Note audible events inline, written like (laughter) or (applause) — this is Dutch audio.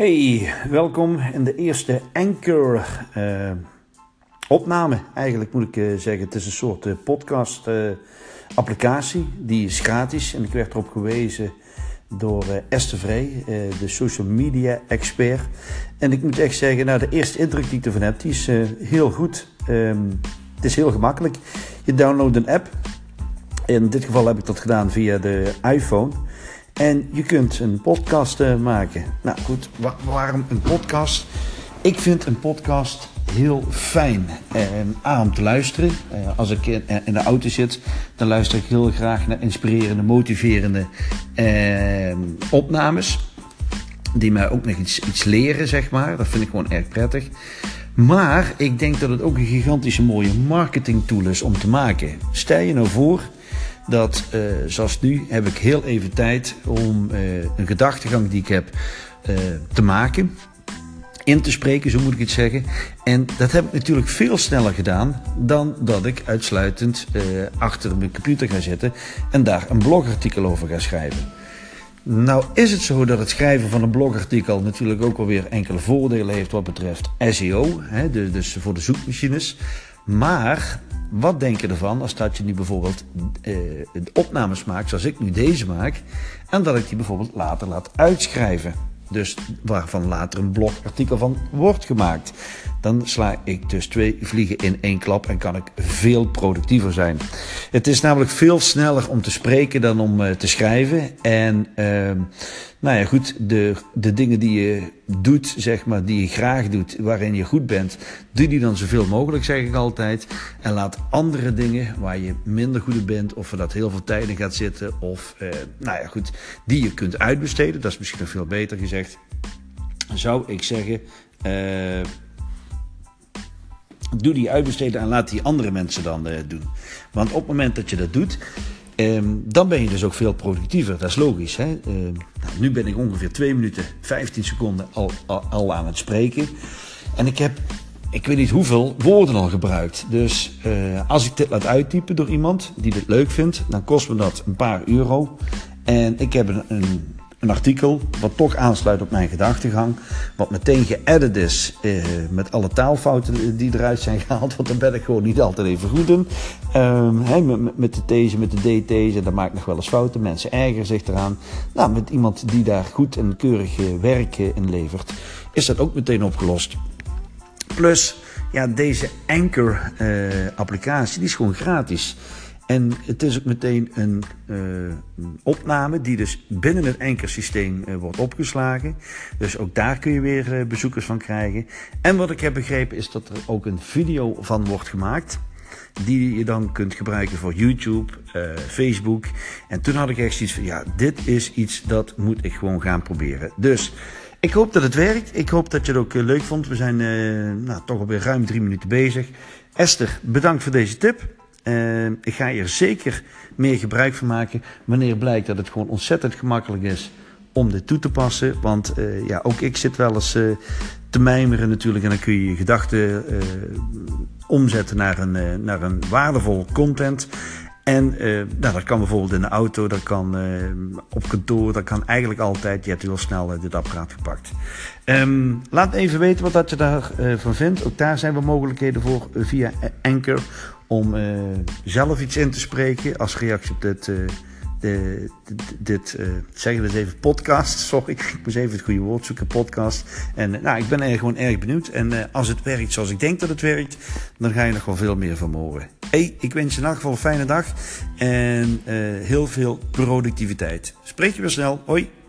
Hey, welkom in de eerste Anchor uh, opname. Eigenlijk moet ik uh, zeggen, het is een soort uh, podcast applicatie. Die is gratis en ik werd erop gewezen door Esther Vree, de social media expert. En ik moet echt zeggen, nou de eerste indruk die ik ervan heb, die is heel goed. Um, het is heel gemakkelijk. Je downloadt een app. In dit geval heb ik dat gedaan via de iPhone. En je kunt een podcast uh, maken. Nou goed, wa waarom een podcast? Ik vind een podcast heel fijn uh, om te luisteren. Uh, als ik in, in, de auto zit, dan luister ik heel graag naar inspirerende, motiverende opnames. Die mij ook nog iets, iets leren, zeg maar. Dat vind ik gewoon erg prettig. Maar ik denk dat het ook een gigantische mooie marketing tool is om te maken. Stel je nou voor dat, uh, zoals nu, heb ik heel even tijd om uh, een gedachtegang die ik heb uh, te maken. In te spreken, zo moet ik het zeggen. En dat heb ik natuurlijk veel sneller gedaan dan dat ik uitsluitend achter mijn computer ga zitten en daar een blogartikel over ga schrijven. Nou is het zo dat het schrijven van een blogartikel natuurlijk ook alweer enkele voordelen heeft wat betreft SEO, hè, dus voor de zoekmachines. Maar wat denk je ervan als dat je nu bijvoorbeeld uh, opnames maakt zoals ik nu deze maak en dat ik die bijvoorbeeld later laat uitschrijven? Dus waarvan later een blogartikel van wordt gemaakt. Dan sla ik dus twee vliegen in één klap en kan ik veel productiever zijn. Het is namelijk veel sneller om te spreken dan om uh, te schrijven. En uh, nou ja, goed, de, de dingen die je doet, zeg maar, die je graag doet, waarin je goed bent, doe die dan zoveel mogelijk, zeg ik altijd. En laat andere dingen waar je minder goed in bent, of er dat heel veel tijd in gaat zitten, of uh, nou ja, goed, die je kunt uitbesteden. Dat is misschien nog veel beter gezegd. Zou ik zeggen. Uh, doe die uitbesteden en laat die andere mensen dan uh, doen. Want op het moment dat je dat doet, um, dan ben je dus ook veel productiever. Dat is logisch. Hè? Uh, nou, nu ben ik ongeveer 2 minuten 15 seconden al, al, aan het spreken. En ik heb, ik weet niet hoeveel woorden al gebruikt. Dus uh, als ik dit laat uittypen door iemand die dit leuk vindt, dan kost me dat een paar euro. En ik heb een een artikel wat toch aansluit op mijn gedachtegang. Wat meteen geëdit is eh, met alle taalfouten die eruit zijn gehaald. Want daar ben ik gewoon niet altijd even goed in. Um, met, met, de T's, met de DT's, en daar maak nog wel eens fouten. Mensen ergeren zich eraan. Nou, met iemand die daar goed en keurig uh, werk in levert, is dat ook meteen opgelost. Plus, ja, deze Anchor-applicatie, die is gewoon gratis. En het is ook meteen een, een opname die dus binnen het Anchor-systeem uh, wordt opgeslagen. Dus ook daar kun je weer uh, bezoekers van krijgen. En wat ik heb begrepen is dat er ook een video van wordt gemaakt. Die je dan kunt gebruiken voor YouTube, Facebook. En toen had ik echt zoiets van, ja, dit is iets dat moet ik gewoon gaan proberen. Dus ik hoop dat het werkt. Ik hoop dat je het ook leuk vond. We zijn nou, toch alweer ruim drie minuten bezig. Esther, bedankt voor deze tip. Uh, ik ga hier zeker meer gebruik van maken wanneer blijkt dat het gewoon ontzettend gemakkelijk is om dit toe te passen. Want uh, ja, ook ik zit wel eens uh, te mijmeren natuurlijk en dan kun je je gedachten omzetten naar een, naar een waardevol content. En nou, dat kan bijvoorbeeld in de auto, dat kan op kantoor, dat kan eigenlijk altijd. Je hebt heel snel dit apparaat gepakt. Um, laat even weten wat dat je daarvan vindt. Ook daar zijn we mogelijkheden voor via Anchor om zelf iets in te spreken als reactie op dit, de, dit uh, zeg het eens even, podcast. (laughs) Sorry, ik moest even het goede woord zoeken, podcast. En nou, ik ben er gewoon erg benieuwd. En als het werkt zoals ik denk dat het werkt, dan ga je nog wel veel meer van horen. Hey, ik wens je in elk geval een fijne dag en heel veel productiviteit. Spreek je weer snel. Hoi.